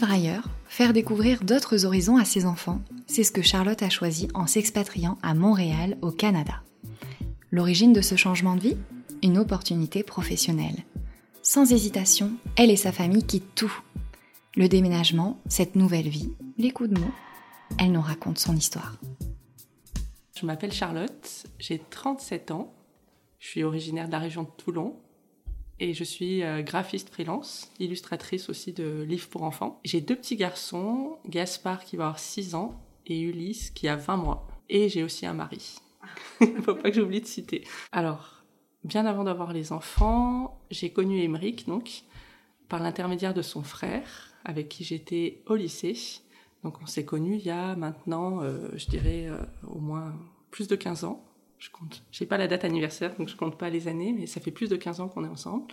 Ailleurs, faire découvrir d'autres horizons à ses enfants, c'est ce que Charlotte a choisi en s'expatriant à Montréal, au Canada. L'origine de ce changement de vie? Une opportunité professionnelle. Sans hésitation, elle et sa famille quittent tout. Le déménagement, cette nouvelle vie, les coups de mots, elle nous raconte son histoire. Je m'appelle Charlotte, j'ai 37 ans, je suis originaire de la région de Toulon et je suis euh, graphiste freelance, illustratrice aussi de livres pour enfants. J'ai deux petits garçons, Gaspard qui va avoir 6 ans et Ulysse qui a 20 mois. Et j'ai aussi un mari. Il faut pas que j'oublie de citer. Alors, bien avant d'avoir les enfants, j'ai connu Émeric, donc, par l'intermédiaire de son frère, avec qui j'étais au lycée. Donc on s'est connus il y a maintenant, euh, je dirais, euh, au moins plus de 15 ans je compte, j'ai pas la date anniversaire, donc je compte pas les années, mais ça fait plus de 15 ans qu'on est ensemble.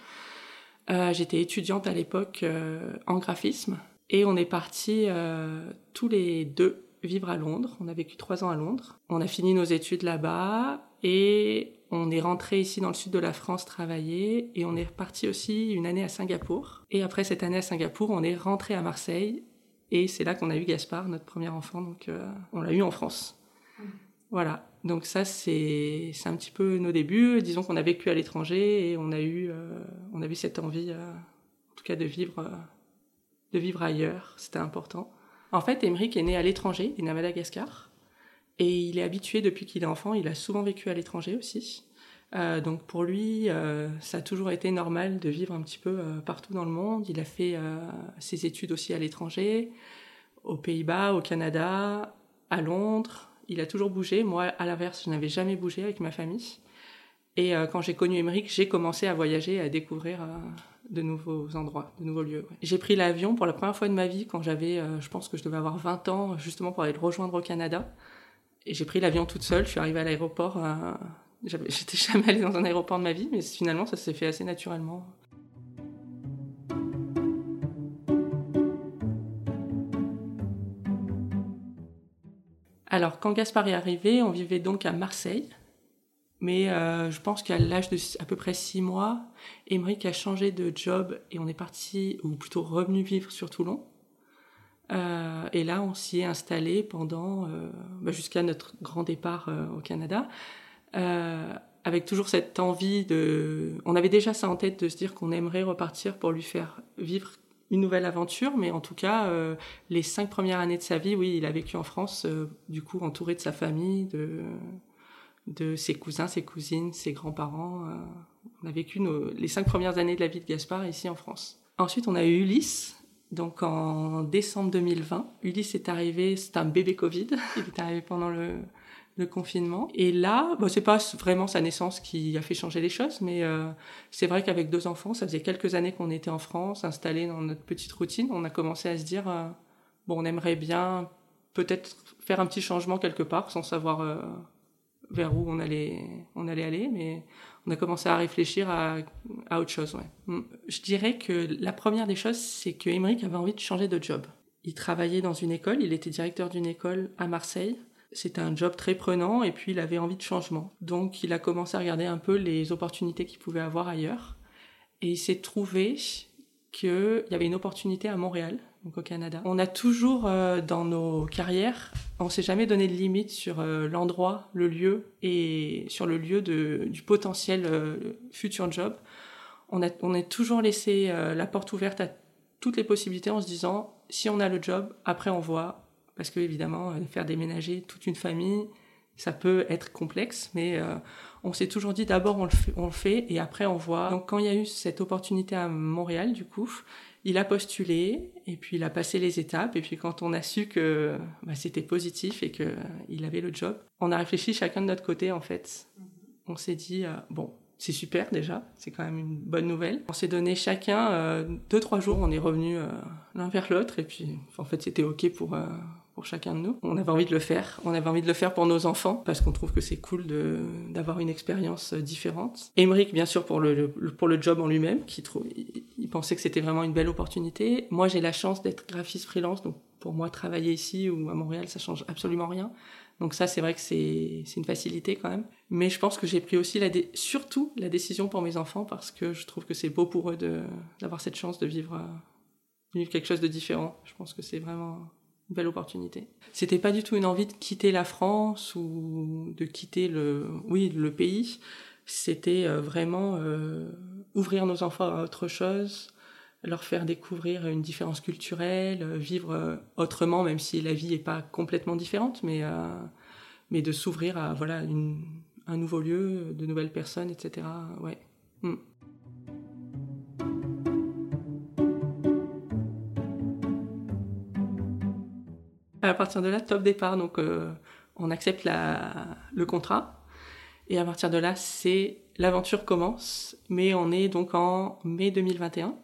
Euh, j'étais étudiante à l'époque euh, en graphisme et on est partis euh, tous les deux vivre à Londres. On a vécu trois ans à Londres. On a fini nos études là-bas et on est rentré ici dans le sud de la France travailler et on est reparti aussi une année à Singapour. Et après cette année à Singapour, on est rentré à Marseille et c'est là qu'on a eu Gaspard, notre premier enfant. Donc on l'a eu en France. Mmh. Voilà. Donc ça, c'est un petit peu nos débuts. Disons qu'on a vécu à l'étranger et on a eu, euh, on a eu cette envie, euh, en tout cas, de vivre, euh, de vivre ailleurs. C'était important. En fait, Émeric est né à l'étranger, il est né à Madagascar. Et il est habitué depuis qu'il est enfant, il a souvent vécu à l'étranger aussi. donc pour lui, ça a toujours été normal de vivre un petit peu partout dans le monde. Il a fait ses études aussi à l'étranger, aux Pays-Bas, au Canada, à Londres, il a toujours bougé. Moi, à l'inverse, je n'avais jamais bougé avec ma famille. Et euh, quand j'ai connu Émeric, j'ai commencé à voyager, à découvrir euh, de nouveaux endroits, de nouveaux lieux. J'ai pris l'avion pour la première fois de ma vie quand j'avais, euh, je pense que je devais avoir 20 ans, justement pour aller le rejoindre au Canada. Et j'ai pris l'avion toute seule. Je suis arrivée à l'aéroport. J'étais jamais allée dans un aéroport de ma vie, mais finalement, ça s'est fait assez naturellement. Alors, quand Gaspard est arrivé, on vivait donc à Marseille. Mais euh, je pense qu'à l'âge de à peu près six mois, Émeric a changé de job et on est parti, ou plutôt revenu vivre sur Toulon. Euh, et là, on s'y est installé pendant, euh, bah, jusqu'à notre grand départ au Canada, avec toujours cette envie de... On avait déjà ça en tête de se dire qu'on aimerait repartir pour lui faire vivre une nouvelle aventure, mais en tout cas, euh, les cinq premières années de sa vie, oui, il a vécu en France, euh, du coup, entouré de sa famille, de, ses cousins, ses cousines, ses grands-parents. Euh, on a vécu les cinq premières années de la vie de Gaspard ici en France. Ensuite, on a eu Ulysse. Donc en décembre 2020, Ulysse est arrivé, c'est un bébé Covid, il est arrivé pendant le, le confinement. Et là, c'est pas vraiment sa naissance qui a fait changer les choses, mais euh, c'est vrai qu'avec deux enfants, ça faisait quelques années qu'on était en France, installés dans notre petite routine. On a commencé à se dire, euh, bon, on aimerait bien peut-être faire un petit changement quelque part, sans savoir euh, vers où on allait, on allait aller, mais on a commencé à réfléchir à, à autre chose. Ouais. Mm. Je dirais que la première des choses, c'est que Émeric avait envie de changer de job. Il travaillait dans une école, il était directeur d'une école à Marseille. C'était un job très prenant et puis il avait envie de changement. Donc il a commencé à regarder un peu les opportunités qu'il pouvait avoir ailleurs. Et il s'est trouvé qu'il y avait une opportunité à Montréal, donc au Canada. On a toujours euh, dans nos carrières, on s'est jamais donné de limite sur euh, l'endroit, le lieu et sur le lieu du potentiel euh, futur job. On a, on est toujours laissé la porte ouverte à toutes les possibilités en se disant si on a le job, après on voit, parce que évidemment, euh, faire déménager toute une famille, ça peut être complexe, mais euh, on s'est toujours dit d'abord on, le fait et après on voit. Donc quand il y a eu cette opportunité à Montréal, du coup, il a postulé et puis il a passé les étapes et puis quand on a su que bah, c'était positif et qu'il euh, avait le job, on a réfléchi chacun de notre côté en fait. On s'est dit bon, c'est super déjà, c'est quand même une bonne nouvelle. On s'est donné chacun deux trois jours, on est revenu l'un vers l'autre et puis en fait c'était ok pour chacun de nous. On avait envie de le faire, on avait envie de le faire pour nos enfants parce qu'on trouve que c'est cool d'avoir une expérience différente. Émeric bien sûr pour le, pour le job en lui-même, qui trouve il, pensait que c'était vraiment une belle opportunité. Moi j'ai la chance d'être graphiste freelance donc pour moi travailler ici ou à Montréal ça change absolument rien. Donc ça, c'est vrai que c'est une facilité quand même. Mais je pense que j'ai pris aussi la surtout la décision pour mes enfants parce que je trouve que c'est beau pour eux d'avoir cette chance de vivre, euh, vivre quelque chose de différent. Je pense que c'est vraiment belle opportunité. C'était pas du tout une envie de quitter la France ou de quitter le, oui, le pays. C'était euh, vraiment euh, ouvrir nos enfants à autre chose, leur faire découvrir une différence culturelle, euh, vivre autrement, même si la vie n'est pas complètement différente, mais, mais de s'ouvrir à voilà, un nouveau lieu, de nouvelles personnes, etc. Ouais. Hmm. À partir de là, top départ, donc on accepte la, le contrat. Et à partir de là, c'est l'aventure commence, mais on est donc en mai 2021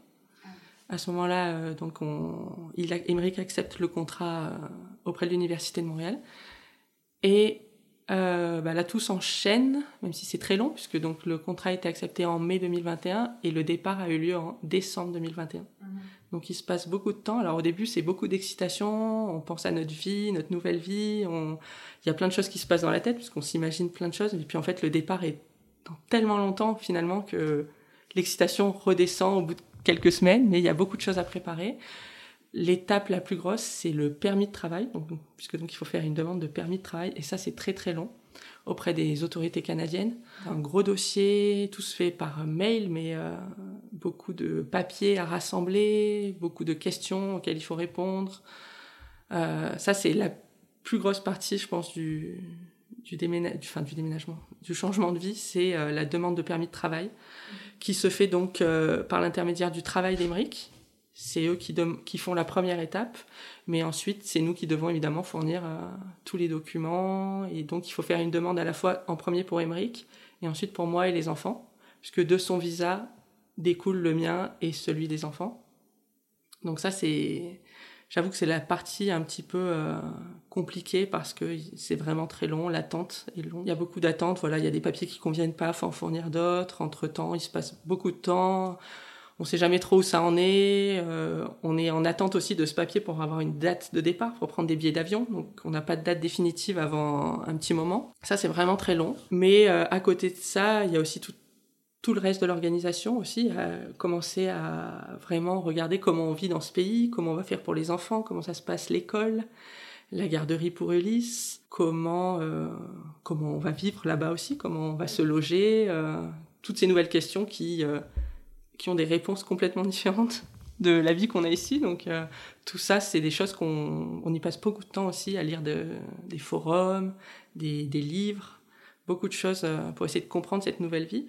à ce moment-là, euh, donc on, il accepte le contrat euh, auprès de l'université de Montréal. Et euh, bah là tout s'enchaîne, même si c'est très long puisque donc le contrat a été accepté en mai 2021 et le départ a eu lieu en décembre 2021. Mhm. Donc il se passe beaucoup de temps. Alors au début c'est beaucoup d'excitation, on pense à notre vie, notre nouvelle vie, on... il y a plein de choses qui se passent dans la tête puisqu'on s'imagine plein de choses et puis en fait le départ est dans tellement longtemps finalement que l'excitation redescend au bout de quelques semaines, mais il y a beaucoup de choses à préparer. L'étape la plus grosse, c'est le permis de travail, donc, puisque donc il faut faire une demande de permis de travail, et ça c'est très très long auprès des autorités canadiennes. Un gros dossier, tout se fait par mail, mais euh, beaucoup de papiers à rassembler, beaucoup de questions auxquelles il faut répondre. Euh, ça c'est la plus grosse partie, je pense, du, du, enfin, du déménagement, du changement de vie, c'est euh, la demande de permis de travail qui se fait donc par l'intermédiaire du travail d'Emeric. C'est eux qui, qui, font la première étape, mais ensuite c'est nous qui devons évidemment fournir euh, tous les documents et donc il faut faire une demande à la fois en premier pour Emeric et ensuite pour moi et les enfants, puisque de son visa découle le mien et celui des enfants. Donc ça c'est J'avoue que c'est la partie un petit peu euh, compliquée parce que c'est vraiment très long, l'attente est longue. Il y a beaucoup d'attentes, voilà, il y a des papiers qui conviennent pas, faut en fournir d'autres. Entre-temps, il se passe beaucoup de temps. On sait jamais trop où ça en est. Euh, on est en attente aussi de ce papier pour avoir une date de départ, pour prendre des billets d'avion. Donc on n'a pas de date définitive avant un petit moment. Ça c'est vraiment très long. Mais euh, à côté de ça, il y a aussi tout, le reste de l'organisation aussi a commencé à vraiment regarder comment on vit dans ce pays, comment on va faire pour les enfants, comment ça se passe l'école, la garderie pour Ulysse, comment euh, comment on va vivre là-bas aussi, comment on va se loger, toutes ces nouvelles questions qui qui ont des réponses complètement différentes de la vie qu'on a ici. Donc tout ça, c'est des choses qu'on on y passe beaucoup de temps aussi à lire de, des forums, des, des livres, beaucoup de choses pour essayer de comprendre cette nouvelle vie.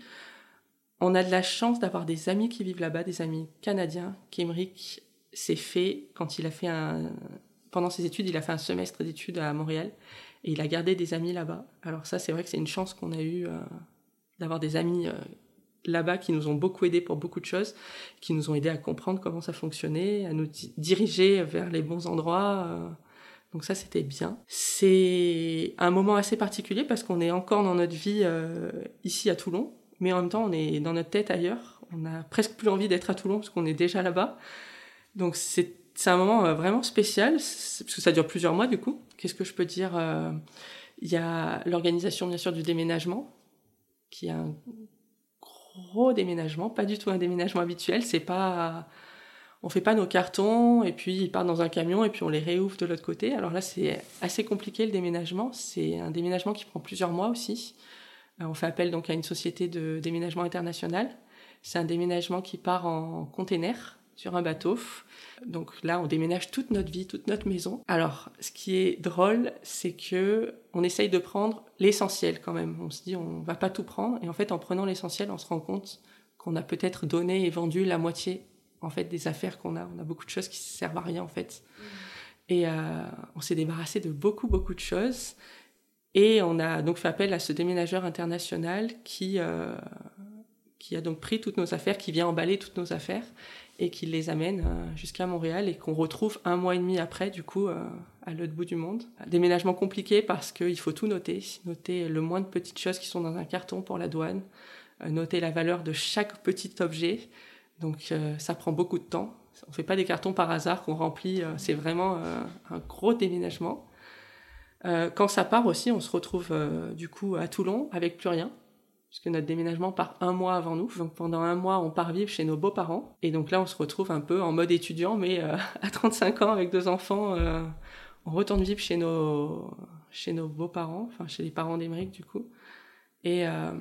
On a de la chance d'avoir des amis qui vivent là-bas, des amis canadiens. Kimrick s'est fait, quand il a fait un, pendant ses études, il a fait un semestre d'études à Montréal et il a gardé des amis là-bas. Alors ça, c'est vrai que c'est une chance qu'on a eu euh, d'avoir des amis euh, là-bas qui nous ont beaucoup aidés pour beaucoup de choses, qui nous ont aidés à comprendre comment ça fonctionnait, à nous diriger vers les bons endroits. Euh. donc ça, c'était bien. C'est un moment assez particulier parce qu'on est encore dans notre vie ici à Toulon mais en même temps, on est dans notre tête ailleurs. On a presque plus envie d'être à Toulon parce qu'on est déjà là-bas. Donc c'est un moment euh, vraiment spécial, parce que ça dure plusieurs mois du coup. Qu'est-ce que je peux dire euh, Il y a l'organisation bien sûr du déménagement, qui est un gros déménagement, pas du tout un déménagement habituel. C'est pas, on fait pas nos cartons et puis ils partent dans un camion et puis on les réouvre de l'autre côté. Alors là c'est assez compliqué le déménagement. C'est un déménagement qui prend plusieurs mois aussi. Euh, on fait appel donc à une société de déménagement international. C'est un déménagement qui part en container sur un bateau. Donc là, on déménage toute notre vie, toute notre maison. Alors, ce qui est drôle, c'est que on essaye de prendre l'essentiel quand même. On se dit, on va pas tout prendre. Et en fait, en prenant l'essentiel, on se rend compte qu'on a peut-être donné et vendu la moitié en fait des affaires qu'on a. On a beaucoup de choses qui servent à rien en fait. Mmh. Et euh, on s'est débarrassé de beaucoup beaucoup de choses. Et on a donc fait appel à ce déménageur international qui, euh, qui a donc pris toutes nos affaires, qui vient emballer toutes nos affaires et qui les amène euh, jusqu'à Montréal et qu'on retrouve un mois et demi après, du coup, euh, à l'autre bout du monde. Déménagement compliqué parce qu'il faut tout noter, noter le moins de petites choses qui sont dans un carton pour la douane, euh, noter la valeur de chaque petit objet. Donc ça prend beaucoup de temps. On fait pas des cartons par hasard qu'on remplit, c'est vraiment un gros déménagement. quand ça part aussi, on se retrouve du coup à Toulon avec plus rien puisque notre déménagement part un mois avant nous. Donc pendant un mois, on part vivre chez nos beaux-parents. Et donc là, on se retrouve un peu en mode étudiant, mais euh, à 35 ans avec deux enfants, euh, on retourne vivre chez nos, chez nos beaux-parents, enfin chez les parents d'Emeric du coup. Et, euh,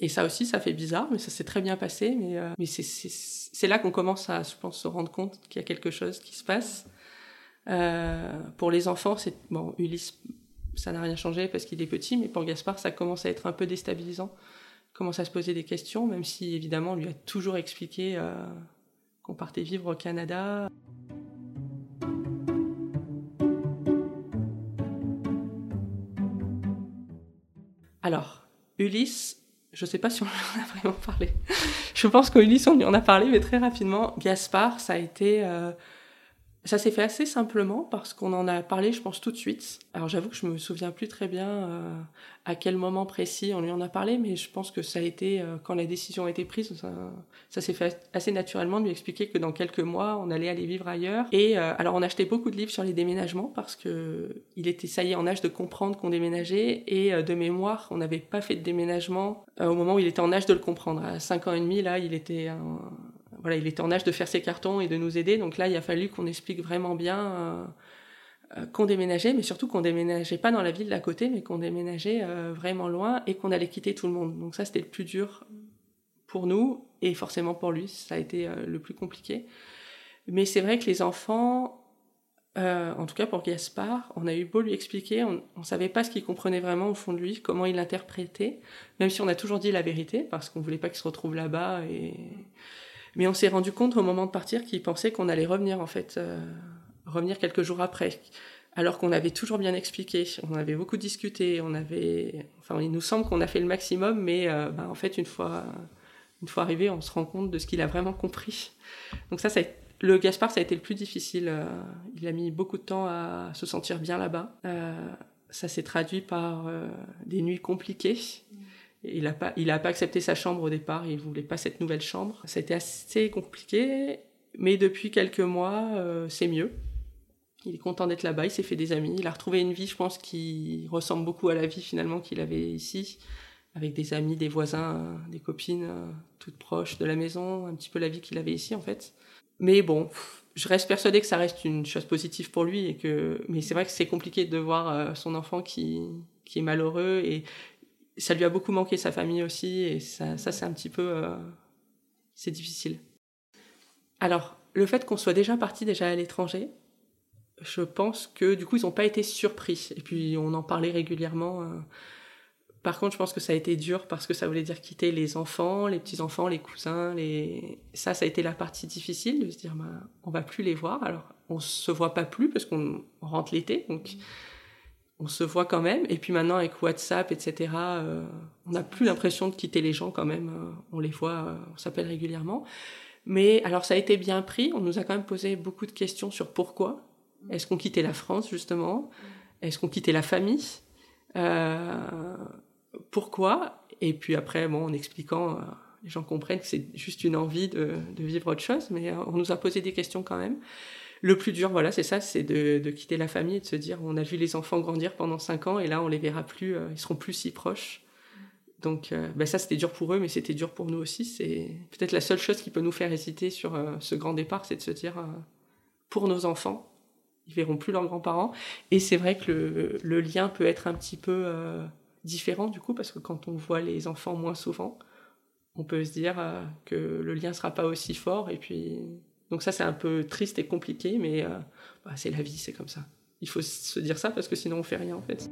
et ça aussi, ça fait bizarre, mais ça s'est très bien passé. Mais, mais c'est là qu'on commence à, je pense, se rendre compte qu'il y a quelque chose qui se passe. pour les enfants, c'est bon, Ulysse ça n'a rien changé parce qu'il est petit, mais pour Gaspard, ça commence à être un peu déstabilisant. Il commence à se poser des questions, même si évidemment, on lui a toujours expliqué euh, qu'on partait vivre au Canada. Alors, Ulysse, je ne sais pas si on en a vraiment parlé. je pense qu'Ulysse, on lui en a parlé, mais très rapidement. Gaspard, ça a été euh, ça s'est fait assez simplement parce qu'on en a parlé, je pense, tout de suite. Alors j'avoue que je me souviens plus très bien euh, à quel moment précis on lui en a parlé, mais je pense que ça a été, euh, quand la décision a été prise, ça, s'est fait assez naturellement de lui expliquer que dans quelques mois, on allait aller vivre ailleurs. Et euh, alors on achetait beaucoup de livres sur les déménagements parce que il était, ça y est, en âge de comprendre qu'on déménageait. Et de mémoire, on n'avait pas fait de déménagement au moment où il était en âge de le comprendre. À 5 ans et demi, là, il était il était en âge de faire ses cartons et de nous aider. Donc là, il a fallu qu'on explique vraiment bien euh, euh, qu'on déménageait, mais surtout qu'on déménageait pas dans la ville d'à côté, mais qu'on déménageait euh, vraiment loin et qu'on allait quitter tout le monde. Donc ça, c'était le plus dur pour nous et forcément pour lui, ça a été le plus compliqué. Mais c'est vrai que les enfants, en tout cas pour Gaspard, on a eu beau lui expliquer, on ne savait pas ce qu'il comprenait vraiment au fond de lui, comment il l'interprétait, même si on a toujours dit la vérité, parce qu'on voulait pas qu'il se retrouve là-bas mais on s'est rendu compte au moment de partir qu'il pensait qu'on allait revenir, en fait, euh, revenir quelques jours après. Alors qu'on avait toujours bien expliqué, on avait beaucoup discuté, on avait, enfin, il nous semble qu'on a fait le maximum, mais euh, ben, en fait, une fois, une fois arrivé, on se rend compte de ce qu'il a vraiment compris. Donc ça, ça le Gaspard, ça a été le plus difficile. Euh, il a mis beaucoup de temps à se sentir bien là-bas. ça s'est traduit par des nuits compliquées. Il n'a pas, il a pas accepté sa chambre au départ, il voulait pas cette nouvelle chambre. Ça a été assez compliqué, mais depuis quelques mois, euh, c'est mieux. Il est content d'être là-bas, il s'est fait des amis, il a retrouvé une vie, je pense, qui ressemble beaucoup à la vie finalement qu'il avait ici, avec des amis, des voisins, euh, des copines, euh, toutes proches de la maison, un petit peu la vie qu'il avait ici en fait. Mais bon, je reste persuadée que ça reste une chose positive pour lui et que, mais c'est vrai que c'est compliqué de voir son enfant qui, qui est malheureux et ça lui a beaucoup manqué sa famille aussi et ça, c'est un petit peu euh, c'est difficile. Alors le fait qu'on soit déjà parti déjà à l'étranger, je pense que du coup ils n'ont pas été surpris et puis on en parlait régulièrement. Euh. Par contre, je pense que ça a été dur parce que ça voulait dire quitter les enfants, les petits enfants, les cousins, les ça ça a été la partie difficile de se dire bah, on va plus les voir. Alors on se voit pas plus parce qu'on rentre l'été donc on se voit quand même. Et puis maintenant, avec WhatsApp, etc., euh, on n'a plus l'impression de quitter les gens quand même. Euh, on les voit, euh, on s'appelle régulièrement. Mais alors, ça a été bien pris. On nous a quand même posé beaucoup de questions sur pourquoi. Est-ce qu'on quittait la France, justement? Est-ce qu'on quittait la famille? Pourquoi? Et puis après, bon, en expliquant, les gens comprennent que c'est juste une envie de, de, vivre autre chose. Mais on nous a posé des questions quand même. Le plus dur, voilà, c'est ça, c'est de, quitter la famille et de se dire, on a vu les enfants grandir pendant cinq ans et là, on les verra plus, euh, ils seront plus si proches. Donc, ben ça, c'était dur pour eux, mais c'était dur pour nous aussi. C'est peut-être la seule chose qui peut nous faire hésiter sur euh, ce grand départ, c'est de se dire, pour nos enfants, ils verront plus leurs grands-parents. Et c'est vrai que le, lien peut être un petit peu différent du coup, parce que quand on voit les enfants moins souvent, on peut se dire que le lien sera pas aussi fort. Et puis, donc ça, c'est un peu triste et compliqué, mais euh, bah, c'est la vie, c'est comme ça. Il faut se dire ça parce que sinon on fait rien en fait.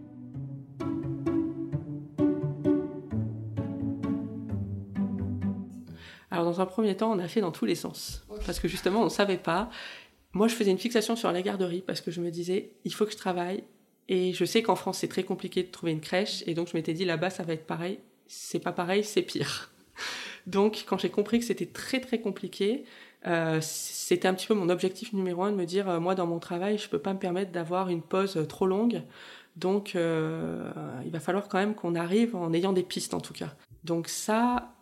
Alors dans un premier temps, on a fait dans tous les sens parce que justement, on ne savait pas. Moi, je faisais une fixation sur la garderie parce que je me disais, il faut que je travaille. Et je sais qu'en France, c'est très compliqué de trouver une crèche. Et donc, je m'étais dit, là-bas, ça va être pareil. C'est pas pareil, c'est pire. Donc, quand j'ai compris que c'était très très compliqué, euh, c'était un petit peu mon objectif numéro un de me dire, euh, moi dans mon travail, je peux pas me permettre d'avoir une pause euh, trop longue. Donc, il va falloir quand même qu'on arrive en ayant des pistes en tout cas. Donc ça,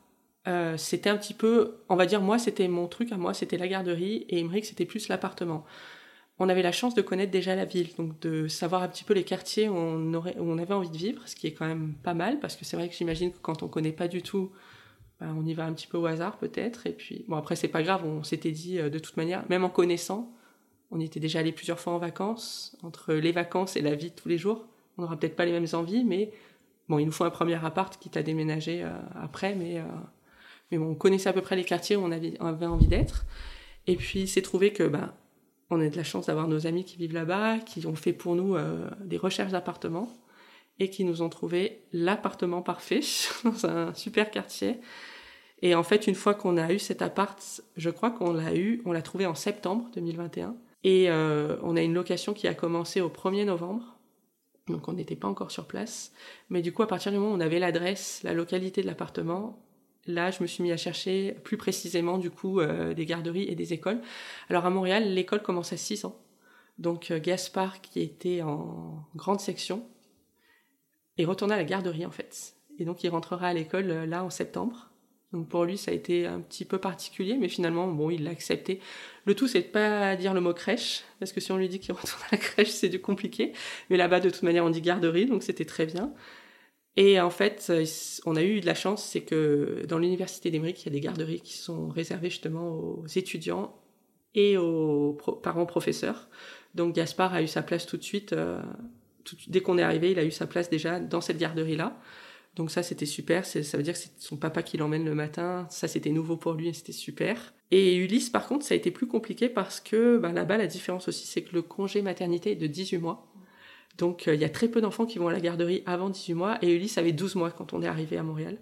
c'était un petit peu, on va dire, moi c'était mon truc à moi, c'était la garderie et Emmerich c'était plus l'appartement. On avait la chance de connaître déjà la ville, donc de savoir un petit peu les quartiers où on, aurait, où on avait envie de vivre, ce qui est quand même pas mal parce que c'est vrai que j'imagine que quand on connaît pas du tout bah, on y va un petit peu au hasard peut-être. Et puis, bon, après, c'est pas grave, on s'était dit euh, de toute manière, même en connaissant, on était déjà allé plusieurs fois en vacances. Entre les vacances et la vie de tous les jours, on n'aura peut-être pas les mêmes envies, mais bon, il nous faut un premier appart qui t'a déménagé euh, après, mais, euh, on connaissait à peu près les quartiers où on avait, envie d'être. Et puis, c'est trouvé que, ben, on a de la chance d'avoir nos amis qui vivent là-bas, qui ont fait pour nous des recherches d'appartements et qui nous ont trouvé l'appartement parfait dans un super quartier et en fait, une fois qu'on a eu cet appart, je crois qu'on l'a eu, on l'a trouvé en septembre 2021. Et euh, on a une location qui a commencé au 1er novembre. Donc on n'était pas encore sur place. Mais du coup, à partir du moment où on avait l'adresse, la localité de l'appartement, là, je me suis mis à chercher plus précisément du coup euh, des garderies et des écoles. Alors à Montréal, l'école commence à 6 ans. Donc euh, Gaspard, qui était en grande section, est retourné à la garderie en fait. Et donc il rentrera à l'école là en septembre. Donc pour lui, ça a été un petit peu particulier, mais finalement, bon, il l'a accepté. Le tout, c'est de pas dire le mot crèche, parce que si on lui dit qu'il retourne à la crèche, c'est du compliqué. Mais là-bas, de toute manière, on dit garderie, donc c'était très bien. Et en fait, on a eu de la chance, c'est que dans l'université d'Emeric, il y a des garderies qui sont réservées justement aux étudiants et aux parents professeurs. Donc Gaspard a eu sa place tout de suite. Euh, dès qu'on est arrivé, il a eu sa place déjà dans cette garderie-là. Donc ça, c'était super. Ça veut dire que c'est son papa qui l'emmène le matin. Ça, c'était nouveau pour lui et c'était super. Et Ulysse, par contre, ça a été plus compliqué parce que bah, là-bas, la différence aussi, c'est que le congé maternité est de 18 mois. Donc euh, il y a très peu d'enfants qui vont à la garderie avant 18 mois. Et Ulysse avait 12 mois quand on est arrivé à Montréal.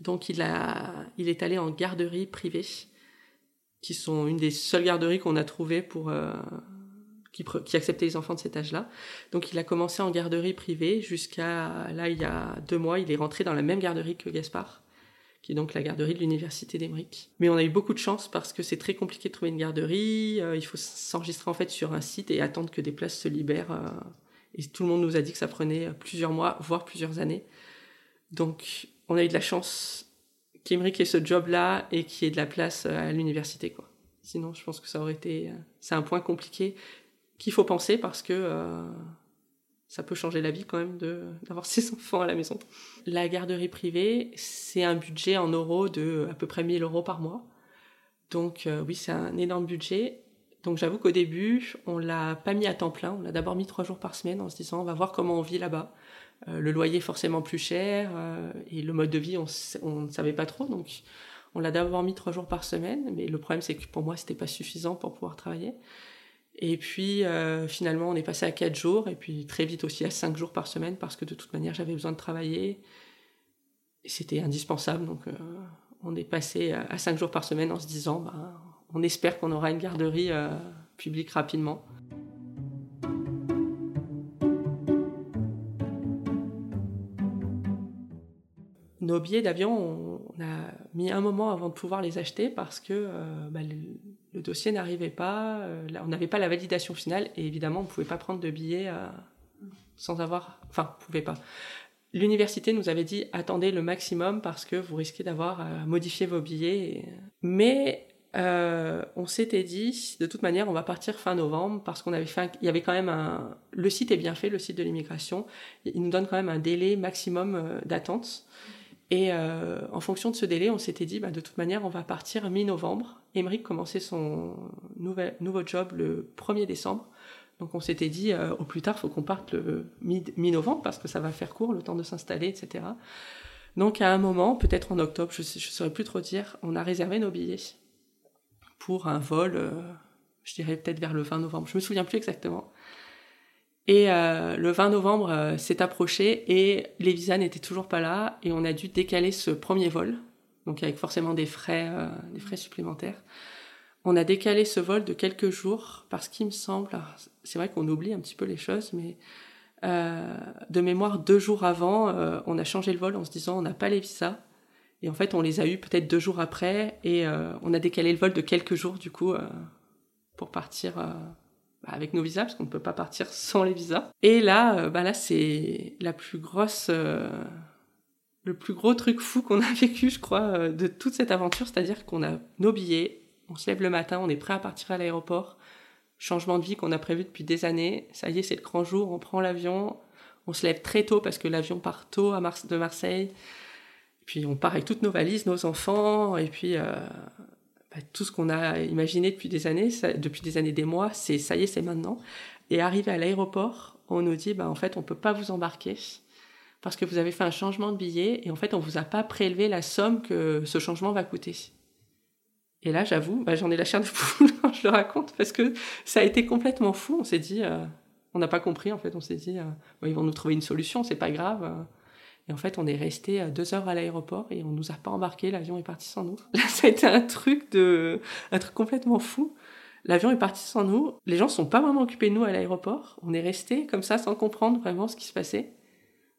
Donc il, a, il est allé en garderie privée, qui sont une des seules garderies qu'on a trouvées pour... Euh, qui, acceptait les enfants de cet âge-là. Donc il a commencé en garderie privée jusqu'à là il y a deux mois, il est rentré dans la même garderie que Gaspard, qui est donc la garderie de l'université d'Emeric. Mais on a eu beaucoup de chance parce que c'est très compliqué de trouver une garderie. Euh, il faut s'enregistrer en fait sur un site et attendre que des places se libèrent. Euh, et tout le monde nous a dit que ça prenait plusieurs mois, voire plusieurs années. Donc on a eu de la chance qu'Emeric ait ce job-là et qu'il y ait de la place à l'université. Sinon, je pense que ça aurait été, euh, c'est un point compliqué qu'il faut penser parce que euh, ça peut changer la vie quand même d'avoir ses enfants à la maison. La garderie privée, c'est un budget en euros de à peu près 1000 euros par mois. Donc euh, oui, c'est un énorme budget. Donc j'avoue qu'au début, on l'a pas mis à temps plein. On l'a d'abord mis trois jours par semaine en se disant on va voir comment on vit là-bas. Euh, le loyer forcément plus cher et le mode de vie, on, on ne savait pas trop. Donc on l'a d'abord mis trois jours par semaine. Mais le problème, c'est que pour moi, c'était pas suffisant pour pouvoir travailler. Et puis euh, finalement, on est passé à 4 jours, et puis très vite aussi à 5 jours par semaine, parce que de toute manière, j'avais besoin de travailler. C'était indispensable, donc euh, on est passé à 5 jours par semaine en se disant, ben, on espère qu'on aura une garderie euh, publique rapidement. Nos billets d'avion, on, a mis un moment avant de pouvoir les acheter parce que ben, le dossier n'arrivait pas, euh, on n'avait pas la validation finale et évidemment on ne pouvait pas prendre de billets euh, sans avoir, enfin on pouvait pas. L'université nous avait dit attendez le maximum parce que vous risquez d'avoir à modifier vos billets. Mais euh, on s'était dit de toute manière on va partir fin novembre parce qu'on avait fait, il y avait quand même un, le site est bien fait, le site de l'immigration, il nous donne quand même un délai maximum d'attente. Et euh, en fonction de ce délai, on s'était dit, bah, de toute manière, on va partir mi-novembre. Émeric commençait son nouvel, nouveau job le 1er décembre. Donc on s'était dit, euh, au plus tard, faut qu'on parte le mi-novembre parce que ça va faire court, le temps de s'installer, etc. Donc à un moment, peut-être en octobre, je ne saurais plus trop dire, on a réservé nos billets pour un vol, euh, je dirais peut-être vers le 20 novembre. Je me souviens plus exactement. Et euh, le 20 novembre euh, s'est approché et les visas n'étaient toujours pas là et on a dû décaler ce premier vol, donc avec forcément des frais, euh, des frais supplémentaires. On a décalé ce vol de quelques jours parce qu'il me semble, c'est vrai qu'on oublie un petit peu les choses, mais de mémoire, deux jours avant, on a changé le vol en se disant on n'a pas les visas Et en fait, on les a eus peut-être deux jours après et on a décalé le vol de quelques jours du coup pour partir avec nos visas parce qu'on ne peut pas partir sans les visas. Et là, bah là c'est la plus grosse le plus gros truc fou qu'on a vécu, je crois, euh, de toute cette aventure, c'est-à-dire qu'on a nos billets, on se lève le matin, on est prêt à partir à l'aéroport, changement de vie qu'on a prévu depuis des années, ça y est, c'est le grand jour, on prend l'avion, on se lève très tôt parce que l'avion part tôt à de Marseille, puis on part avec toutes nos valises, nos enfants, et puis euh, bah, tout ce qu'on a imaginé depuis des années, depuis des années, des mois, c'est ça y est, c'est maintenant. Et arrivé à l'aéroport, on nous dit, bah, en fait, on peut pas vous embarquer parce que vous avez fait un changement de billet et en fait on vous a pas prélevé la somme que ce changement va coûter. Et là, j'avoue, bah, j'en ai la chair de poule quand je le raconte parce que ça a été complètement fou. On s'est dit, euh, on n'a pas compris en fait. On s'est dit, euh, ils vont nous trouver une solution, c'est pas grave. Euh. Et en fait, on est resté deux heures à l'aéroport et on nous a pas embarqué. L'avion est parti sans nous. Là, ça a été un truc de, un complètement fou. L'avion est parti sans nous. Les gens sont pas vraiment occupés de nous à l'aéroport. On est resté comme ça sans comprendre vraiment ce qui se passait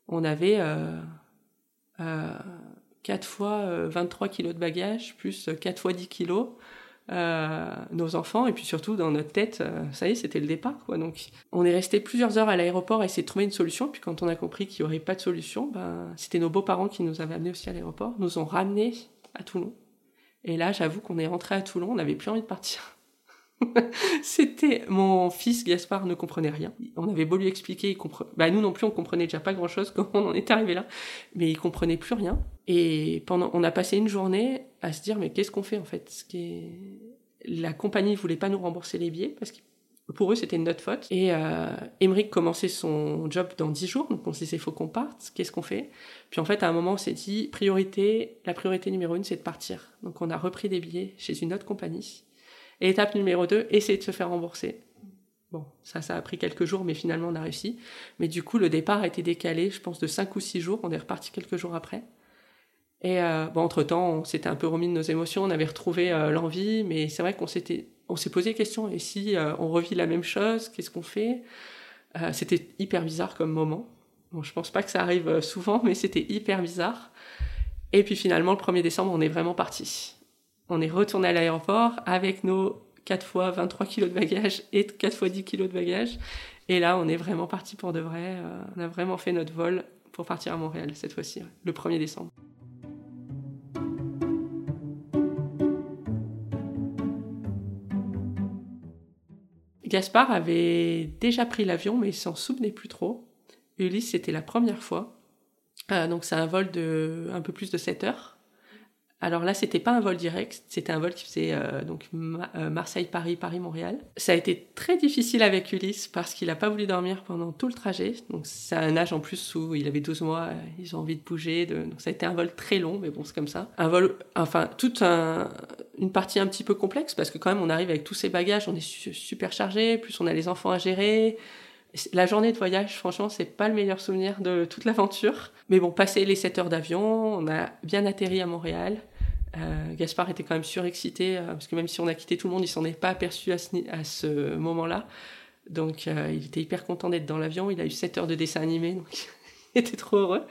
on avait euh, 4 euh, fois 23 euh, kilos de bagages, plus 4 fois 10 kilos. Euh, nos enfants et puis surtout dans notre tête ça y est c'était le départ quoi. Donc on est resté plusieurs heures à l'aéroport à essayer de trouver une solution. Puis quand on a compris qu'il n'y aurait pas de solution ben, c'était nos beaux-parents qui nous avaient amenés aussi à l'aéroport nous ont ramenés à Toulon. Et là j'avoue qu'on est rentré à Toulon on n'avait plus envie de partir C'était mon fils Gaspard ne comprenait rien. On avait beau lui expliquer, il bah, nous non plus on comprenait déjà pas grand chose quand on en est arrivé là, mais il comprenait plus rien. Et pendant, on a passé une journée à se dire mais qu'est-ce qu'on fait en fait? La compagnie voulait pas nous rembourser les billets parce que pour eux c'était une notre faute. Et euh, commençait son job dans dix jours, donc on s'est dit faut qu'on parte. Qu'est-ce qu'on fait? Puis en fait à un moment on s'est dit priorité, la priorité numéro une c'est de partir. Donc on a repris des billets chez une autre compagnie et étape numéro 2, essayer de se faire rembourser. Bon, ça, ça a pris quelques jours, mais finalement, on a réussi. Mais du coup, le départ a été décalé, je pense, de 5 ou 6 jours. On est reparti quelques jours après. Et euh, bon, entre-temps, on s'était un peu remis de nos émotions, on avait retrouvé euh, l'envie, mais c'est vrai qu'on s'était, on s'est posé question, et si euh, on revit la même chose, qu'est-ce qu'on fait? C'était hyper bizarre comme moment. Bon, je pense pas que ça arrive souvent, mais c'était hyper bizarre. Et puis finalement, le 1er décembre, on est vraiment parti on est retourné à l'aéroport avec nos 4 fois 23 kilos de bagages et 4 fois 10 kilos de bagages. Et là, on est vraiment parti pour de vrai. Euh, on a vraiment fait notre vol pour partir à Montréal cette fois-ci, le 1er décembre. Gaspard avait déjà pris l'avion, mais il s'en souvenait plus trop. Ulysse, c'était la première fois. Euh, donc c'est un vol de un peu plus de 7 heures. Alors là, c'était pas un vol direct, c'était un vol qui faisait euh, donc euh, Marseille-Paris, Paris-Montréal. Ça a été très difficile avec Ulysse parce qu'il a pas voulu dormir pendant tout le trajet. Donc c'est un âge en plus où il avait 12 mois, ils ont envie de bouger. Donc ça a été un vol très long, mais bon, c'est comme ça. Un vol, enfin, toute une partie un petit peu complexe parce que quand même on arrive avec tous ces bagages, on est super chargé, plus on a les enfants à gérer. La journée de voyage, franchement, c'est pas le meilleur souvenir de toute l'aventure. Mais bon, passer les 7 heures d'avion, on a bien atterri à Montréal. Euh, Gaspard était quand même surexcité, euh, parce que même si on a quitté tout le monde, il s'en est pas aperçu à ce, moment-là. Donc euh, il était hyper content d'être dans l'avion. Il a eu 7 heures de dessin animé, donc il était trop heureux.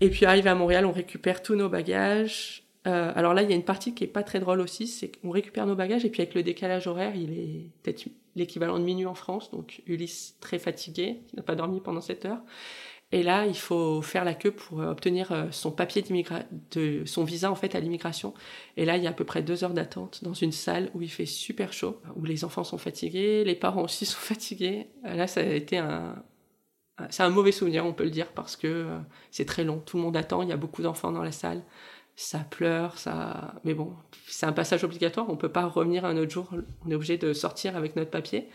Et puis arrivé à Montréal, on récupère tous nos bagages. alors là, il y a une partie qui est pas très drôle aussi, c'est qu'on récupère nos bagages et puis avec le décalage horaire, il est peut-être l'équivalent de minuit en France, donc Ulysse très fatigué, qui n'a pas dormi pendant 7 heures. Et là, il faut faire la queue pour euh, obtenir euh, son papier de son visa en fait à l'immigration. Et là, il y a à peu près deux heures d'attente dans une salle où il fait super chaud, où les enfants sont fatigués, les parents aussi sont fatigués. Euh, là, ça a été un, c'est un mauvais souvenir, on peut le dire, parce que c'est très long. Tout le monde attend, il y a beaucoup d'enfants dans la salle. Ça pleure, ça. Mais bon, c'est un passage obligatoire. On peut pas revenir un autre jour. On est obligé de sortir avec notre papier.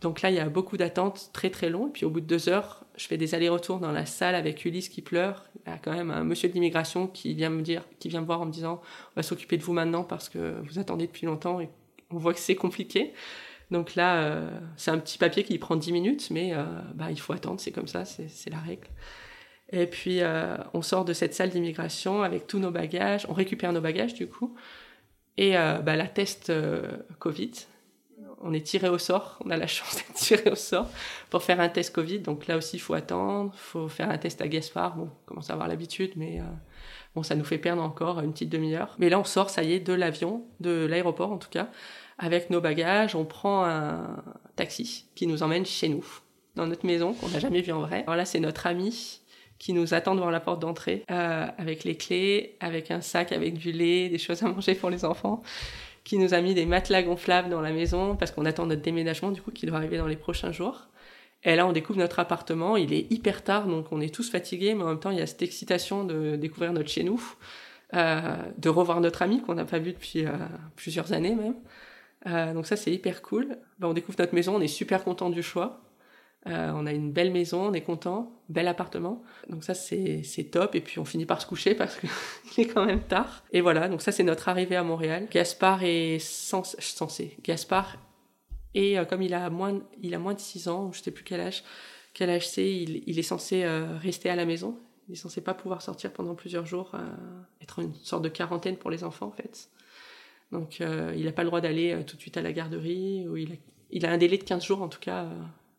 Donc là, il y a beaucoup d'attentes très très longues. Puis au bout de deux heures, je fais des allers-retours dans la salle avec Ulysse qui pleure. Il y a quand même un monsieur de l'immigration qui vient me dire, qui vient me voir en me disant, on va s'occuper de vous maintenant parce que vous attendez depuis longtemps et on voit que c'est compliqué. Donc là, euh, c'est un petit papier qui prend 10 minutes, mais euh, bah, il faut attendre, c'est comme ça, c'est la règle. Et puis, euh, on sort de cette salle d'immigration avec tous nos bagages, on récupère nos bagages du coup, et bah, la test Covid, on est tiré au sort, on a la chance d'être tiré au sort pour faire un test Covid. Donc là aussi, il faut attendre, il faut faire un test à Gaspard. Bon, on commence à avoir l'habitude, mais bon, ça nous fait perdre encore une petite demi-heure. Mais là, on sort, ça y est, de l'avion, de l'aéroport en tout cas, avec nos bagages. On prend un taxi qui nous emmène chez nous, dans notre maison qu'on n'a jamais vu en vrai. Alors là, c'est notre ami qui nous attend devant la porte d'entrée euh, avec les clés, avec un sac avec du lait, des choses à manger pour les enfants, qui nous a mis des matelas gonflables dans la maison parce qu'on attend notre déménagement du coup qui doit arriver dans les prochains jours. Et là, on découvre notre appartement. Il est hyper tard, donc on est tous fatigués, mais en même temps, il y a cette excitation de découvrir notre chez nous, euh, de revoir notre ami qu'on n'a pas vu depuis euh, plusieurs années même. Euh, donc ça, c'est hyper cool. Ben, on découvre notre maison, on est super content du choix. Euh, on a une belle maison, on est content, bel appartement. Donc ça, c'est top. Et puis on finit par se coucher parce qu'il est quand même tard. Et voilà, donc ça, c'est notre arrivée à Montréal. Gaspard est censé. Gaspard, et euh, comme il a, moins, il a moins de 6 ans, je sais plus quel âge, quel âge c'est, il, est censé euh, rester à la maison. Il est censé pas pouvoir sortir pendant plusieurs jours, être une sorte de quarantaine pour les enfants en fait. Donc il n'a pas le droit d'aller tout de suite à la garderie, il a, il a un délai de 15 jours en tout cas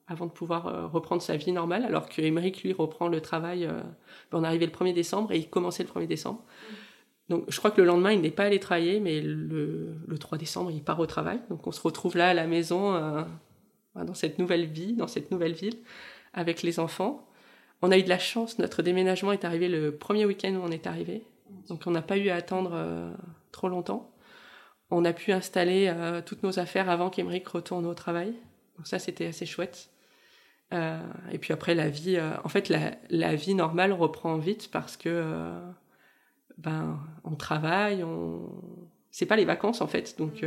avant de pouvoir euh, reprendre sa vie normale, alors que lui, reprend le travail. Euh, on arrivé le 1er décembre et il commençait le 1er décembre. Donc je crois que le lendemain, il n'est pas allé travailler, mais le, 3 décembre, il part au travail. Donc on se retrouve là à la maison, euh, dans cette nouvelle vie, dans cette nouvelle ville, avec les enfants. On a eu de la chance, notre déménagement est arrivé le premier week-end où on est arrivé. Donc on n'a pas eu à attendre trop longtemps. On a pu installer toutes nos affaires avant qu'Émeric retourne au travail. Donc ça, c'était assez chouette. Euh, et puis après, la vie, euh, en fait, la, la, vie normale reprend vite parce que euh, ben, on travaille, on... c'est pas les vacances en fait. Donc,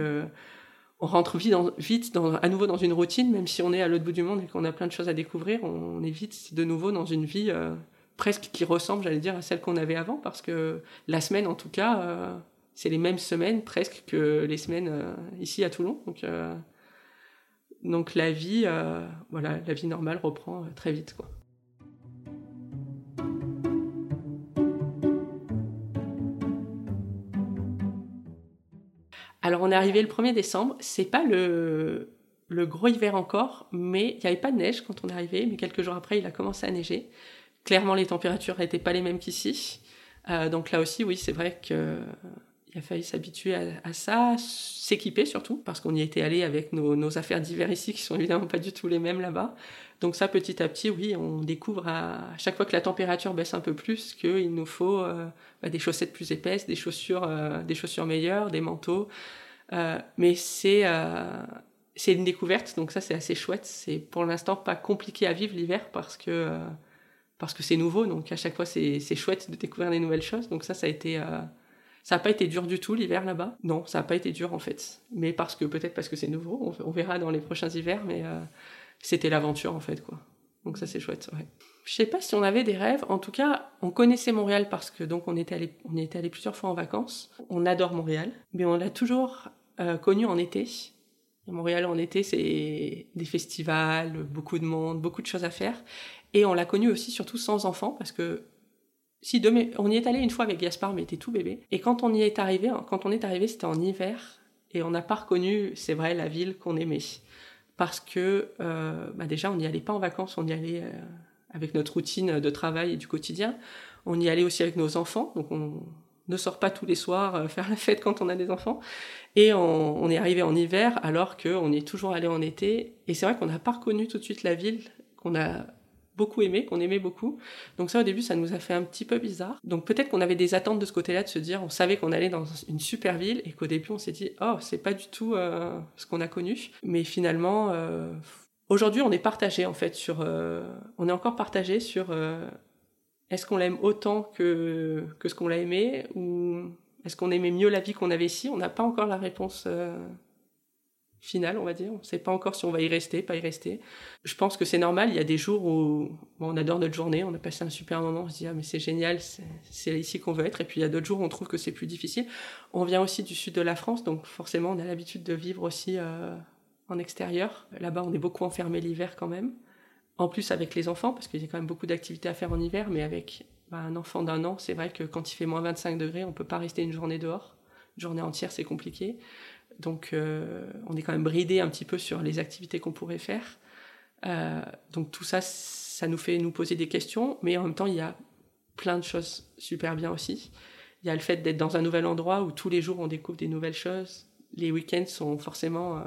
on rentre vite, dans, vite dans, à nouveau dans une routine, même si on est à l'autre bout du monde et qu'on a plein de choses à découvrir, on est vite de nouveau dans une vie presque qui ressemble, j'allais dire, à celle qu'on avait avant parce que la semaine, en tout cas, c'est les mêmes semaines presque que les semaines ici à Toulon. Donc, donc la vie, euh, la vie normale reprend euh, très vite. Alors on est arrivé le 1er décembre, c'est pas le, gros hiver encore, mais il n'y avait pas de neige quand on est arrivé, mais quelques jours après il a commencé à neiger. Clairement les températures n'étaient pas les mêmes qu'ici. Euh, donc là aussi oui c'est vrai que il a fallu s'habituer à, ça, s'équiper surtout, parce qu'on y était allé avec nos, affaires d'hiver ici, qui sont évidemment pas du tout les mêmes là-bas. Donc ça, petit à petit, oui, on découvre à, chaque fois que la température baisse un peu plus qu'il nous faut euh, bah, des chaussettes plus épaisses, des chaussures, euh, des chaussures meilleures, des manteaux. Euh, mais c'est c'est une découverte, donc ça c'est assez chouette. C'est pour l'instant pas compliqué à vivre l'hiver parce que parce que c'est nouveau, donc à chaque fois c'est chouette de découvrir des nouvelles choses. Donc ça, ça a été ça n'a pas été dur du tout l'hiver là-bas? Non, ça n'a pas été dur en fait. Mais parce que peut-être parce que c'est nouveau, on, verra dans les prochains hivers, mais euh, c'était l'aventure en fait quoi. Donc ça c'est chouette. Ouais. Je sais pas si on avait des rêves. En tout cas, on connaissait Montréal parce que donc on était allé, on était allé plusieurs fois en vacances. On adore Montréal, mais on l'a toujours euh, connu en été. Montréal en été, c'est des festivals, beaucoup de monde, beaucoup de choses à faire. Et on l'a connu aussi surtout sans enfants parce que si on y est allé une fois avec Gaspard, mais était tout bébé. Et quand on y est arrivé, quand on est arrivé, c'était en hiver, et on n'a pas reconnu, c'est vrai, la ville qu'on aimait, parce que euh, bah déjà, on n'y allait pas en vacances, on y allait euh, avec notre routine de travail et du quotidien. On y allait aussi avec nos enfants, donc on ne sort pas tous les soirs euh, faire la fête quand on a des enfants. Et on, on est arrivé en hiver alors qu'on est toujours allé en été. Et c'est vrai qu'on n'a pas reconnu tout de suite la ville qu'on a beaucoup aimé, qu'on aimait beaucoup. Donc ça, au début, ça nous a fait un petit peu bizarre. Donc peut-être qu'on avait des attentes de ce côté-là, de se dire, on savait qu'on allait dans une super ville et qu'au début, on s'est dit, oh, c'est pas du tout euh, ce qu'on a connu. Mais finalement, euh, aujourd'hui, on est partagé en fait sur, euh, on est encore partagé sur, est-ce qu'on l'aime autant que que ce qu'on l'a aimé ou est-ce qu'on aimait mieux la vie qu'on avait ici? On n'a pas encore la réponse final, on va dire. On ne sait pas encore si on va y rester, pas y rester. Je pense que c'est normal. Il y a des jours où on adore notre journée, on a passé un super moment, on se dit ah mais c'est génial, c'est ici qu'on veut être. Et puis il y a d'autres jours où on trouve que c'est plus difficile. On vient aussi du sud de la France, donc forcément on a l'habitude de vivre aussi euh, en extérieur. Là-bas, on est beaucoup enfermé l'hiver quand même. En plus avec les enfants, parce qu'il y a quand même beaucoup d'activités à faire en hiver, mais avec bah, un enfant d'un an, c'est vrai que quand il fait moins 25 degrés, on peut pas rester une journée dehors. Une journée entière, c'est compliqué. Donc, on est quand même bridé un petit peu sur les activités qu'on pourrait faire. donc, tout ça, ça nous fait nous poser des questions, mais en même temps, il y a plein de choses super bien aussi. Il y a le fait d'être dans un nouvel endroit où tous les jours on découvre des nouvelles choses. Les week-ends sont forcément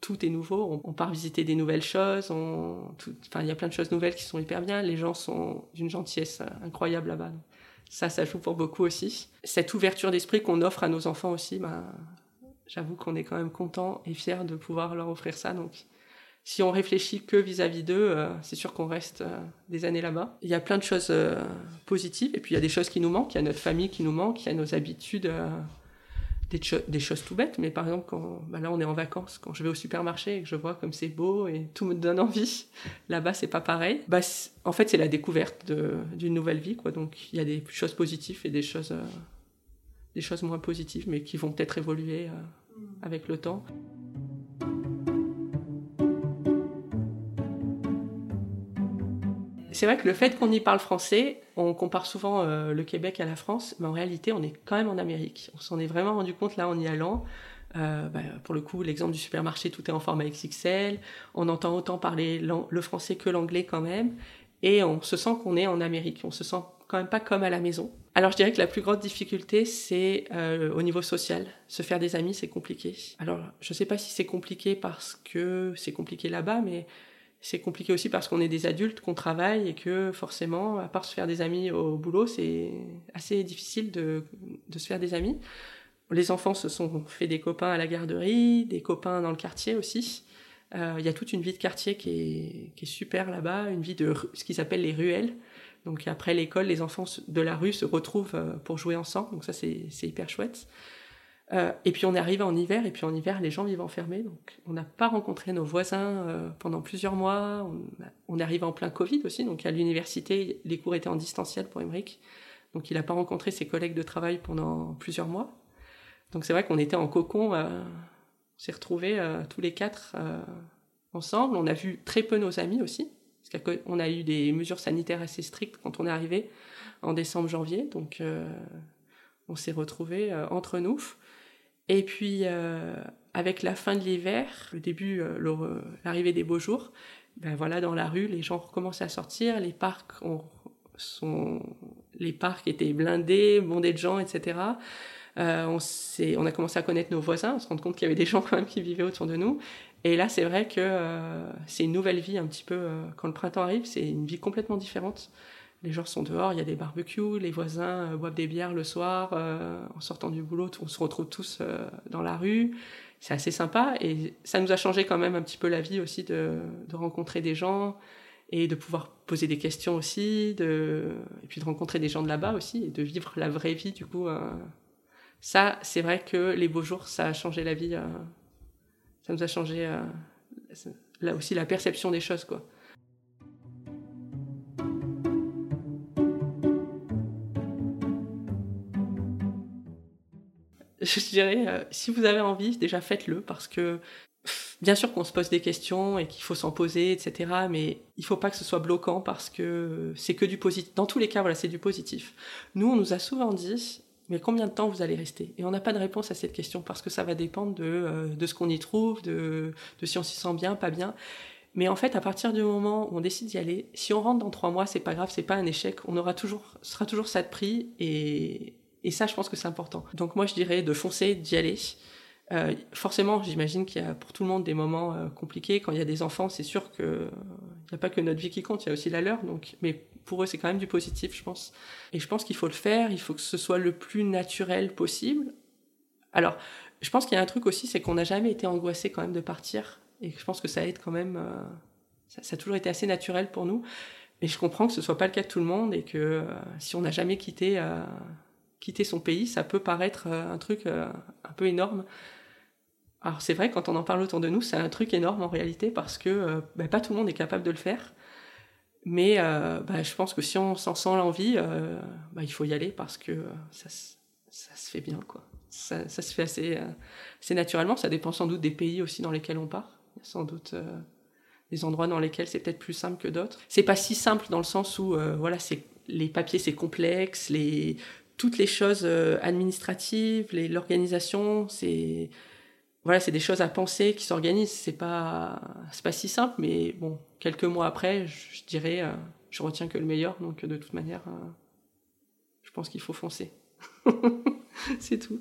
tout est nouveau. On, part visiter des nouvelles choses. enfin, il y a plein de choses nouvelles qui sont hyper bien. Les gens sont d'une gentillesse incroyable là-bas. Ça, ça joue pour beaucoup aussi. Cette ouverture d'esprit qu'on offre à nos enfants aussi, ben, j'avoue qu'on est quand même content et fier de pouvoir leur offrir ça. Donc, si on réfléchit que vis-à-vis d'eux, euh, c'est sûr qu'on reste euh, des années là-bas. Il y a plein de choses euh, positives et puis il y a des choses qui nous manquent. Il y a notre famille qui nous manque, il y a nos habitudes des, choses tout bêtes, mais par exemple, bah là on est en vacances, quand je vais au supermarché et que je vois comme c'est beau et tout me donne envie, là-bas c'est pas pareil. Bah, en fait, c'est la découverte d'une nouvelle vie, quoi. Donc il y a des choses positives et des choses, moins positives, mais qui vont peut-être évoluer avec le temps. c'est vrai que le fait qu'on y parle français, on compare souvent euh, le Québec à la France, mais en réalité, on est quand même en Amérique. On s'en est vraiment rendu compte là en y allant. Euh, bah, pour le coup, l'exemple du supermarché, tout est en format XXL. On entend autant parler le français que l'anglais quand même. Et on se sent qu'on est en Amérique. On se sent quand même pas comme à la maison. Alors je dirais que la plus grande difficulté, c'est euh, au niveau social. Se faire des amis, c'est compliqué. Alors je ne sais pas si c'est compliqué parce que c'est compliqué là-bas, mais c'est compliqué aussi parce qu'on est des adultes, qu'on travaille et que forcément, à part se faire des amis au boulot, c'est assez difficile de, se faire des amis. Les enfants se sont fait des copains à la garderie, des copains dans le quartier aussi. Euh, il y a toute une vie de quartier qui est, qui est super là-bas, une vie de ce qu'ils appellent les ruelles. Donc après l'école, les enfants de la rue se retrouvent euh, pour jouer ensemble. Donc ça, c'est hyper chouette. Euh, et puis on est arrivé en hiver, et puis en hiver, les gens vivent enfermés, donc on n'a pas rencontré nos voisins euh, pendant plusieurs mois. On, est arrivé en plein Covid aussi, donc à l'université, les cours étaient en distanciel pour Emmerich, donc il n'a pas rencontré ses collègues de travail pendant plusieurs mois. Donc c'est vrai qu'on était en cocon, on s'est retrouvés tous les quatre ensemble. On a vu très peu nos amis aussi, qu'on a eu des mesures sanitaires assez strictes quand on est arrivé en décembre-janvier, donc on s'est retrouvés entre nous. Et puis, euh, avec la fin de l'hiver, le début, euh, l'arrivée des beaux jours, ben voilà, dans la rue, les gens recommençaient à sortir, les parcs, sont, les parcs étaient blindés, bondés de gens, etc. Euh, on, on a commencé à connaître nos voisins, à se rendre compte qu'il y avait des gens quand même qui vivaient autour de nous. Et là, c'est vrai que c'est une nouvelle vie un petit peu. quand le printemps arrive, c'est une vie complètement différente les gens sont dehors, il y a des barbecues, les voisins euh, boivent des bières le soir, euh, en sortant du boulot, on se retrouve tous euh, dans la rue. C'est assez sympa et ça nous a changé quand même un petit peu la vie aussi de, rencontrer des gens et de pouvoir poser des questions aussi, de, et puis de rencontrer des gens de là-bas aussi et de vivre la vraie vie du coup. ça, c'est vrai que les beaux jours, ça a changé la vie, ça nous a changé là aussi la perception des choses quoi. je dirais, euh, si vous avez envie, déjà faites-le parce que bien sûr qu'on se pose des questions et qu'il faut s'en poser, etc. Mais il faut pas que ce soit bloquant parce que c'est que du positif. Dans tous les cas, voilà, c'est du positif. Nous, on nous a souvent dit, mais combien de temps vous allez rester? Et on n'a pas de réponse à cette question parce que ça va dépendre de, euh, de ce qu'on y trouve, de, de si on s'y sent bien, pas bien. Mais en fait, à partir du moment où on décide d'y aller, si on rentre dans trois mois, c'est pas grave, c'est pas un échec. On aura toujours, sera toujours ça de prix et, et ça, je pense que c'est important. Donc moi, je dirais de foncer, d'y aller. Euh, forcément, j'imagine qu'il y a pour tout le monde des moments euh, compliqués. Quand il y a des enfants, c'est sûr qu'il n'y a pas que notre vie qui compte, il y a aussi la leur. Donc, mais pour eux, c'est quand même du positif, je pense. Et je pense qu'il faut le faire, il faut que ce soit le plus naturel possible. Alors, je pense qu'il y a un truc aussi, c'est qu'on n'a jamais été angoissé quand même de partir. Et je pense que ça quand même. Euh, ça, a toujours été assez naturel pour nous. Mais je comprends que ce soit pas le cas de tout le monde et que si on n'a jamais quitté quitter son pays, ça peut paraître euh, un truc euh, un peu énorme. Alors c'est vrai, quand on en parle autour de nous, c'est un truc énorme en réalité parce que euh, bah, pas tout le monde est capable de le faire. Mais bah, je pense que si on s'en sent l'envie, bah, il faut y aller parce que ça, ça se fait bien. quoi. Ça, ça se fait assez, assez, naturellement. Ça dépend sans doute des pays aussi dans lesquels on part. Il y a sans doute des endroits dans lesquels c'est peut-être plus simple que d'autres. C'est pas si simple dans le sens où voilà, c'est les papiers c'est complexe, les toutes les choses euh, administratives, l'organisation, c'est voilà, c'est des choses à penser qui s'organisent. C'est pas, c'est pas si simple, mais bon, quelques mois après, je, dirais, euh, je retiens que le meilleur. Donc, de toute manière, euh, je pense qu'il faut foncer. c'est tout.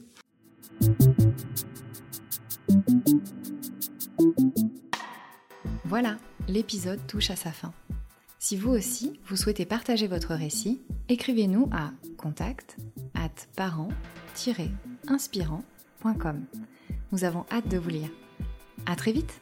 Voilà, l'épisode touche à sa fin. Si vous aussi, vous souhaitez partager votre récit, écrivez-nous à contact at parent-inspirant.com. Nous avons hâte de vous lire. À très vite!